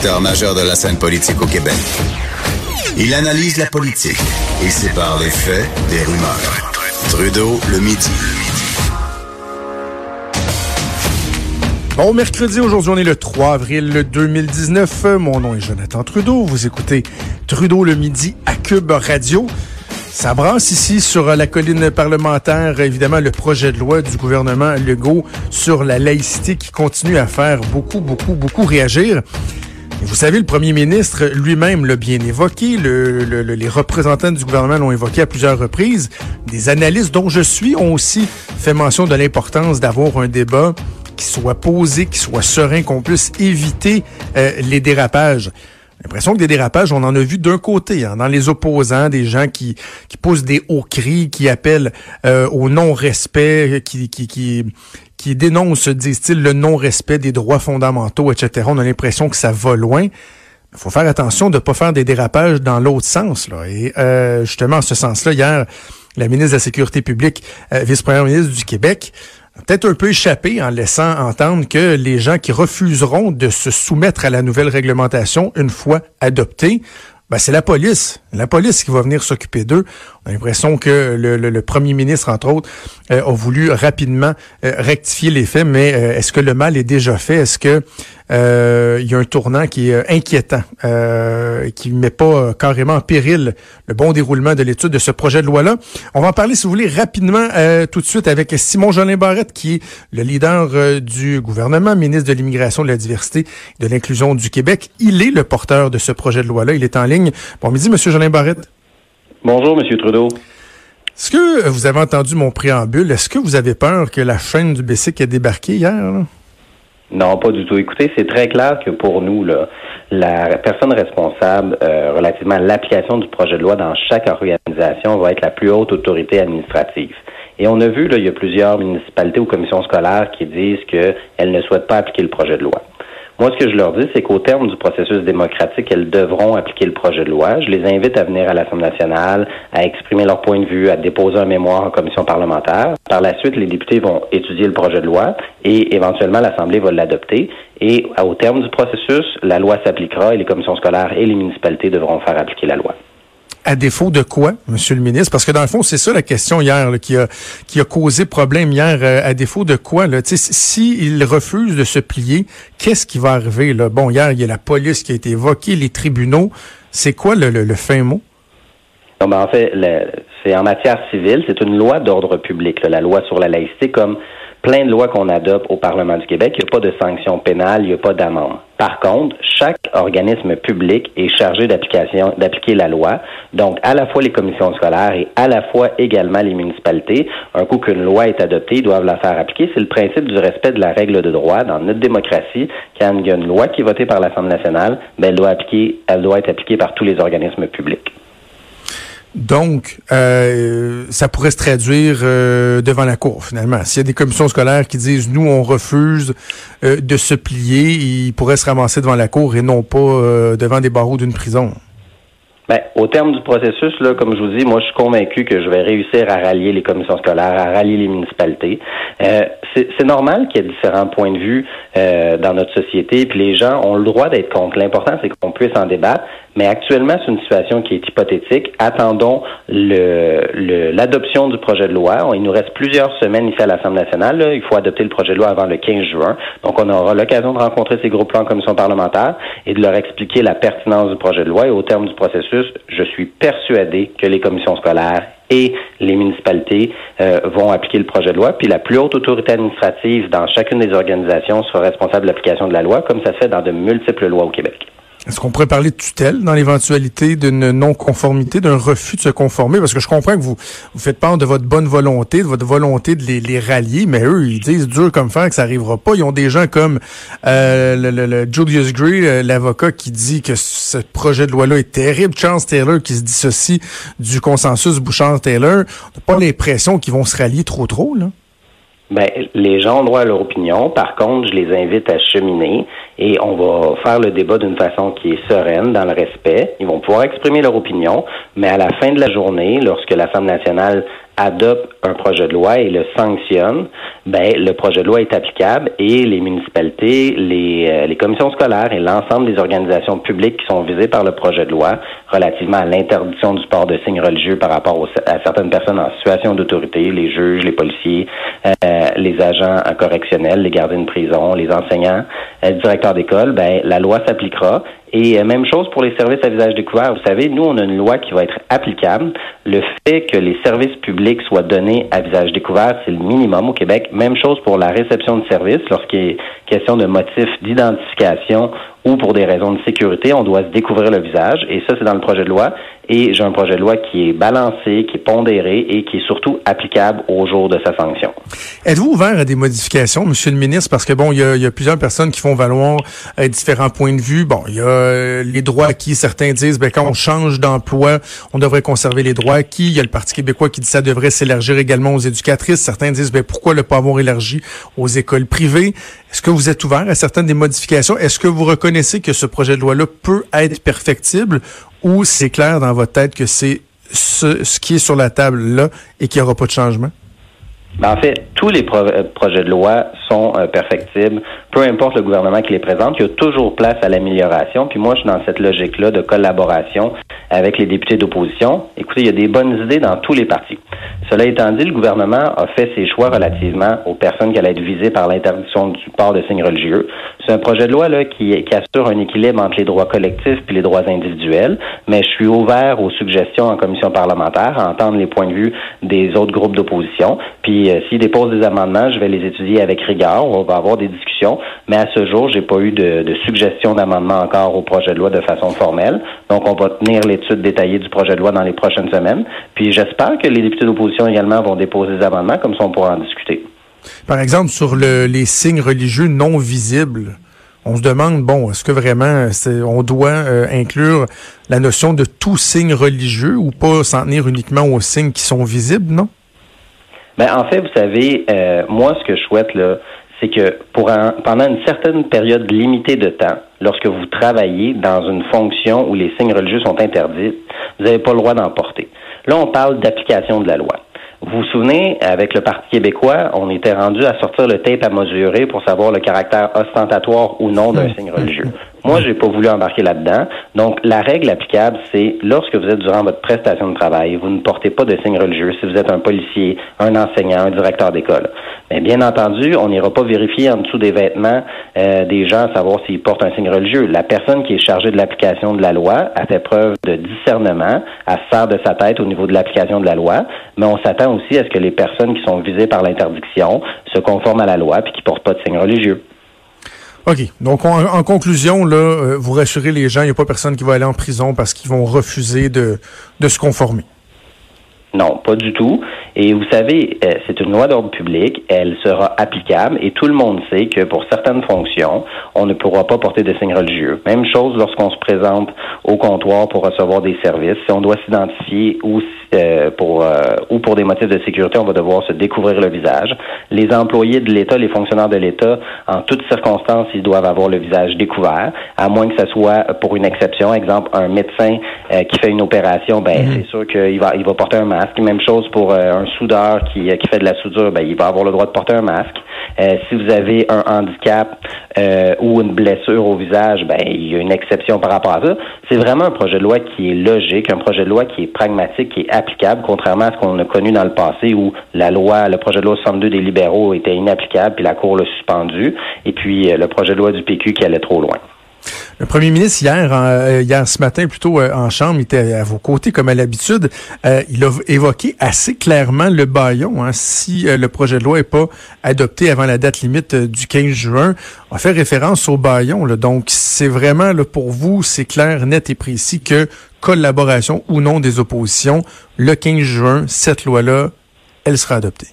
Acteur majeur de la scène politique au Québec. Il analyse la politique et sépare les faits des rumeurs. Trudeau le midi. Bon mercredi, aujourd'hui on est le 3 avril 2019. Mon nom est Jonathan Trudeau. Vous écoutez Trudeau le midi à Cube Radio. Ça brasse ici sur la colline parlementaire, évidemment, le projet de loi du gouvernement Legault sur la laïcité qui continue à faire beaucoup, beaucoup, beaucoup réagir. Vous savez, le premier ministre lui-même l'a bien évoqué, le, le, les représentants du gouvernement l'ont évoqué à plusieurs reprises. Des analystes dont je suis ont aussi fait mention de l'importance d'avoir un débat qui soit posé, qui soit serein, qu'on puisse éviter euh, les dérapages. L'impression que des dérapages, on en a vu d'un côté, hein, dans les opposants, des gens qui, qui poussent des hauts cris, qui appellent euh, au non-respect, qui, qui, qui dénoncent, disent-ils, le non-respect des droits fondamentaux, etc. On a l'impression que ça va loin. Il faut faire attention de ne pas faire des dérapages dans l'autre sens. Là. Et euh, justement, en ce sens-là, hier, la ministre de la Sécurité publique, euh, vice-première ministre du Québec, peut-être un peu échappé en laissant entendre que les gens qui refuseront de se soumettre à la nouvelle réglementation une fois adoptée, ben c'est la police. La police qui va venir s'occuper d'eux. On a l'impression que le, le, premier ministre, entre autres, euh, a voulu rapidement euh, rectifier les faits, mais euh, est-ce que le mal est déjà fait? Est-ce que il y a un tournant qui est inquiétant, qui ne met pas carrément en péril le bon déroulement de l'étude de ce projet de loi-là? On va en parler, si vous voulez, rapidement tout de suite avec Simon Jolin Barrette, qui est le leader du gouvernement, ministre de l'Immigration, de la Diversité et de l'Inclusion du Québec. Il est le porteur de ce projet de loi-là. Il est en ligne. Bon midi, Monsieur Jolin Barrette. Bonjour, M. Trudeau. Est-ce que vous avez entendu mon préambule? Est-ce que vous avez peur que la chaîne du BC ait débarqué hier? Non, pas du tout. Écoutez, c'est très clair que pour nous, là, la personne responsable euh, relativement à l'application du projet de loi dans chaque organisation va être la plus haute autorité administrative. Et on a vu, là, il y a plusieurs municipalités ou commissions scolaires qui disent qu'elles ne souhaitent pas appliquer le projet de loi. Moi, ce que je leur dis, c'est qu'au terme du processus démocratique, elles devront appliquer le projet de loi. Je les invite à venir à l'Assemblée nationale, à exprimer leur point de vue, à déposer un mémoire en commission parlementaire. Par la suite, les députés vont étudier le projet de loi et éventuellement l'Assemblée va l'adopter. Et au terme du processus, la loi s'appliquera et les commissions scolaires et les municipalités devront faire appliquer la loi à défaut de quoi, Monsieur le ministre? Parce que dans le fond, c'est ça la question hier qui, a, qui a causé problème hier. Euh, à défaut de quoi? S'il si refuse de se plier, qu'est-ce qui va arriver? Là? Bon, hier, il y a la police qui a été évoquée, les tribunaux. C'est quoi le, le, fin mot? Non, ben, en fait, c'est en matière civile, c'est une loi d'ordre public, la loi sur la laïcité, comme plein de lois qu'on adopte au Parlement du Québec, il n'y a pas de sanction pénale, il n'y a pas d'amende. Par contre, chaque organisme public est chargé d'application, d'appliquer la loi. Donc, à la fois les commissions scolaires et à la fois également les municipalités. Un coup qu'une loi est adoptée, ils doivent la faire appliquer. C'est le principe du respect de la règle de droit dans notre démocratie. Quand il y a une loi qui est votée par l'Assemblée nationale, ben, elle doit appliquer, elle doit être appliquée par tous les organismes publics. Donc, euh, ça pourrait se traduire euh, devant la Cour, finalement. S'il y a des commissions scolaires qui disent, nous, on refuse euh, de se plier, ils pourraient se ramasser devant la Cour et non pas devant des barreaux d'une prison. Ben, au terme du processus, là, comme je vous dis, moi, je suis convaincu que je vais réussir à rallier les commissions scolaires, à rallier les municipalités. Euh, c'est normal qu'il y ait différents points de vue euh, dans notre société, puis les gens ont le droit d'être contre. L'important, c'est qu'on puisse en débattre. Mais actuellement, c'est une situation qui est hypothétique. Attendons l'adoption du projet de loi. Il nous reste plusieurs semaines ici à l'Assemblée nationale. Il faut adopter le projet de loi avant le 15 juin. Donc, on aura l'occasion de rencontrer ces groupes-là en commission parlementaire et de leur expliquer la pertinence du projet de loi. Et au terme du processus, je suis persuadé que les commissions scolaires et les municipalités euh, vont appliquer le projet de loi. Puis la plus haute autorité administrative dans chacune des organisations sera responsable de l'application de la loi, comme ça se fait dans de multiples lois au Québec. Est-ce qu'on pourrait parler de tutelle dans l'éventualité d'une non-conformité, d'un refus de se conformer? Parce que je comprends que vous, vous faites part de votre bonne volonté, de votre volonté de les, les rallier, mais eux, ils disent dur comme fer que ça arrivera pas. Ils ont des gens comme euh, le, le- le Julius Gray, l'avocat, qui dit que ce projet de loi-là est terrible. Chance Taylor qui se dissocie du consensus Bouchard-Taylor. On n'a pas l'impression qu'ils vont se rallier trop trop, là. Ben, les gens ont droit à leur opinion. Par contre, je les invite à cheminer et on va faire le débat d'une façon qui est sereine, dans le respect. Ils vont pouvoir exprimer leur opinion, mais à la fin de la journée, lorsque l'Assemblée nationale adopte un projet de loi et le sanctionne, ben le projet de loi est applicable et les municipalités, les, euh, les commissions scolaires et l'ensemble des organisations publiques qui sont visées par le projet de loi relativement à l'interdiction du port de signes religieux par rapport aux- à certaines personnes en situation d'autorité, les juges, les policiers, euh, les agents euh, correctionnels, les gardiens de prison, les enseignants, euh, le directeur d'école, ben la loi s'appliquera. Et euh, même chose pour les services à visage découvert. Vous savez, nous, on a une loi qui va être applicable. Le fait que les services publics soient donnés à visage découvert, c'est le minimum au Québec. Même chose pour la réception de services lorsqu'il est question de motifs d'identification ou pour des raisons de sécurité, on doit se découvrir le visage. Et ça, c'est dans le projet de loi. Et j'ai un projet de loi qui est balancé, qui est pondéré et qui est surtout applicable au jour de sa sanction. Êtes-vous ouvert à des modifications, Monsieur le ministre? Parce que bon, il y y a plusieurs personnes qui font valoir euh, différents points de vue. Bon, il y a euh, les droits acquis. Certains disent, ben, quand on change d'emploi, on devrait conserver les droits acquis. Il y a le Parti québécois qui dit ça devrait s'élargir également aux éducatrices. Certains disent, ben, pourquoi ne pas avoir élargi aux écoles privées? Est-ce que vous êtes ouvert à certaines des modifications? Est-ce que vous reconnaissez que ce projet de loi-là peut être perfectible ou c'est clair dans votre tête que c'est ce, qui est sur la table là et qu'il n'y aura pas de changement? Ben, en fait, tous les euh, projets de loi sont euh, perfectibles, peu importe le gouvernement qui les présente. Il y a toujours place à l'amélioration. Puis moi, je suis dans cette logique-là de collaboration avec les députés d'opposition. Écoutez, il y a des bonnes idées dans tous les partis. Cela étant dit, le gouvernement a fait ses choix relativement aux personnes qui allaient être visées par l'interdiction du port de signes religieux. C'est un projet de loi là, qui, qui assure un équilibre entre les droits collectifs et les droits individuels, mais je suis ouvert aux suggestions en commission parlementaire, à entendre les points de vue des autres groupes d'opposition. Puis euh, s'ils déposent des amendements, je vais les étudier avec rigueur. On va avoir des discussions, mais à ce jour, j'ai pas eu de, de suggestions d'amendement encore au projet de loi de façon formelle. Donc, on va tenir l'étude détaillée du projet de loi dans les prochaines semaines. Puis j'espère que les députés d'opposition également vont déposer des amendements, comme ça on pourra en discuter. Par exemple, sur le- les signes religieux non visibles, on se demande, bon, est-ce que vraiment on doit euh, inclure la notion de tout signe religieux ou pas s'en tenir uniquement aux signes qui sont visibles, non? Ben, en fait, vous savez, euh, moi, ce que je souhaite, là, c'est que pendant une certaine période limitée de temps, lorsque vous travaillez dans une fonction où les signes religieux sont interdits, vous n'avez pas le droit d'en porter. Là, on parle d'application de la loi. Vous vous souvenez, avec le Parti québécois, on était rendu à sortir le tape à mesurer pour savoir le caractère ostentatoire ou non d'un signe religieux. Moi, j'ai pas voulu embarquer là-dedans. Donc, la règle applicable, c'est lorsque vous êtes durant votre prestation de travail, vous ne portez pas de signe religieux si vous êtes un policier, un enseignant, un directeur d'école. Mais bien entendu, on n'ira pas vérifier en dessous des vêtements euh, des gens savoir s'ils portent un signe religieux. La personne qui est chargée de l'application de la loi a fait preuve de discernement, à sert de sa tête au niveau de l'application de la loi, mais on s'attend aussi à ce que les personnes qui sont visées par l'interdiction se conforment à la loi puis qui portent pas de signe religieux. OK. Donc, en, conclusion, là, euh, vous rassurez les gens, il n'y a pas personne qui va aller en prison parce qu'ils vont refuser de, de se conformer. Non, pas du tout. Et vous savez, euh, c'est une loi d'ordre public, elle sera applicable et tout le monde sait que pour certaines fonctions, on ne pourra pas porter de signes religieux. Même chose lorsqu'on se présente au comptoir pour recevoir des services. Si on doit s'identifier ou euh, pour euh, ou pour des motifs de sécurité, on va devoir se découvrir le visage. Les employés de l'État, les fonctionnaires de l'État, en toutes circonstances, ils doivent avoir le visage découvert, à moins que ce soit pour une exception. Exemple, un médecin euh, qui fait une opération, ben c'est sûr qu'il va il va porter un masque. Même chose pour euh, un soudeur qui, euh, qui fait de la soudure, ben il va avoir le droit de porter un masque. Euh, si vous avez un handicap euh, ou une blessure au visage, ben il y a une exception par rapport à ça. C'est vraiment un projet de loi qui est logique, un projet de loi qui est pragmatique, qui est applicable, contrairement à ce qu'on a connu dans le passé où la loi, le projet de loi 62 des libéraux était inapplicable, puis la Cour l'a suspendu, et puis euh, le projet de loi du PQ qui allait trop loin. Le premier ministre, hier, euh, hier ce matin, plutôt euh, en chambre, il était à vos côtés comme à l'habitude. Euh, il a évoqué assez clairement le baillon. Hein, si le projet de loi n'est pas adopté avant la date limite du 15 juin, on fait référence au baillon. Là. Donc, c'est vraiment là, pour vous, c'est clair, net et précis que collaboration ou non des oppositions, le 15 juin, cette loi-là, elle sera adoptée.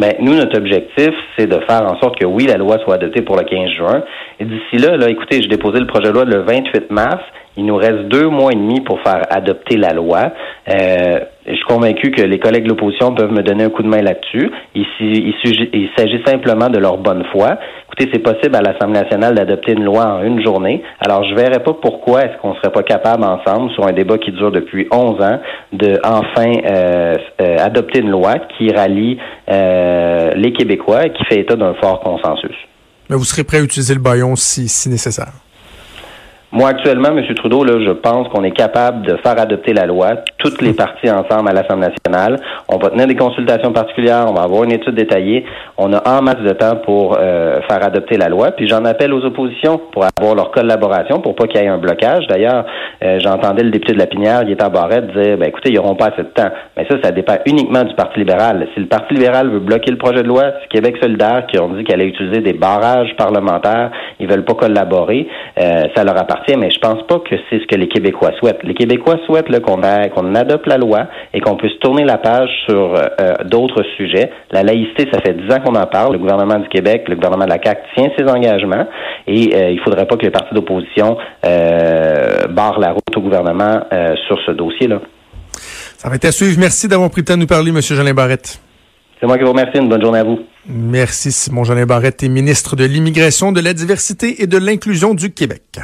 Mais ben, nous, notre objectif, c'est de faire en sorte que oui, la loi soit adoptée pour le 15 juin. Et d'ici là, là, écoutez, j'ai déposé le projet de loi le 28 mars. Il nous reste deux mois et demi pour faire adopter la loi. Euh, je suis convaincu que les collègues de l'opposition peuvent me donner un coup de main là-dessus. Il, il s'agit simplement de leur bonne foi. Écoutez, c'est possible à l'Assemblée nationale d'adopter une loi en une journée. Alors, je verrais pas pourquoi est-ce qu'on serait pas capable ensemble, sur un débat qui dure depuis 11 ans, de enfin euh, euh, adopter une loi qui rallie les Québécois et qui fait état d'un fort consensus. Mais vous serez prêt à utiliser le baillon si, si nécessaire? Moi, actuellement, M. Trudeau, là, je pense qu'on est capable de faire adopter la loi, toutes les parties ensemble à l'Assemblée nationale. On va tenir des consultations particulières, on va avoir une étude détaillée. On a en masse de temps pour euh, faire adopter la loi. Puis j'en appelle aux oppositions pour avoir leur collaboration, pour pas qu'il y ait un blocage. D'ailleurs, euh, j'entendais le député de la Pinière, à Barrette, dire, ben écoutez, ils n'auront pas assez de temps. Mais ça, ça dépend uniquement du Parti libéral. Si le Parti libéral veut bloquer le projet de loi, c'est Québec solidaire qui ont dit qu'elle allait utiliser des barrages parlementaires, ils veulent pas collaborer, euh, ça leur appartient mais je pense pas que c'est ce que les Québécois souhaitent. Les Québécois souhaitent qu'on qu'on adopte la loi et qu'on puisse tourner la page sur euh, euh, d'autres sujets. La laïcité, ça fait dix ans qu'on en parle. Le gouvernement du Québec, le gouvernement de la CAQ tient ses engagements et euh, il faudrait pas que les partis d'opposition barrent la route au gouvernement sur ce dossier-là. Ça va être à suivre. Merci d'avoir pris le temps de nous parler, M. Jolin Barrette. C'est moi qui vous remercie. Une bonne journée à vous. Merci, Simon Jolin Barrette, ministre de l'Immigration, de la Diversité et de l'Inclusion du Québec.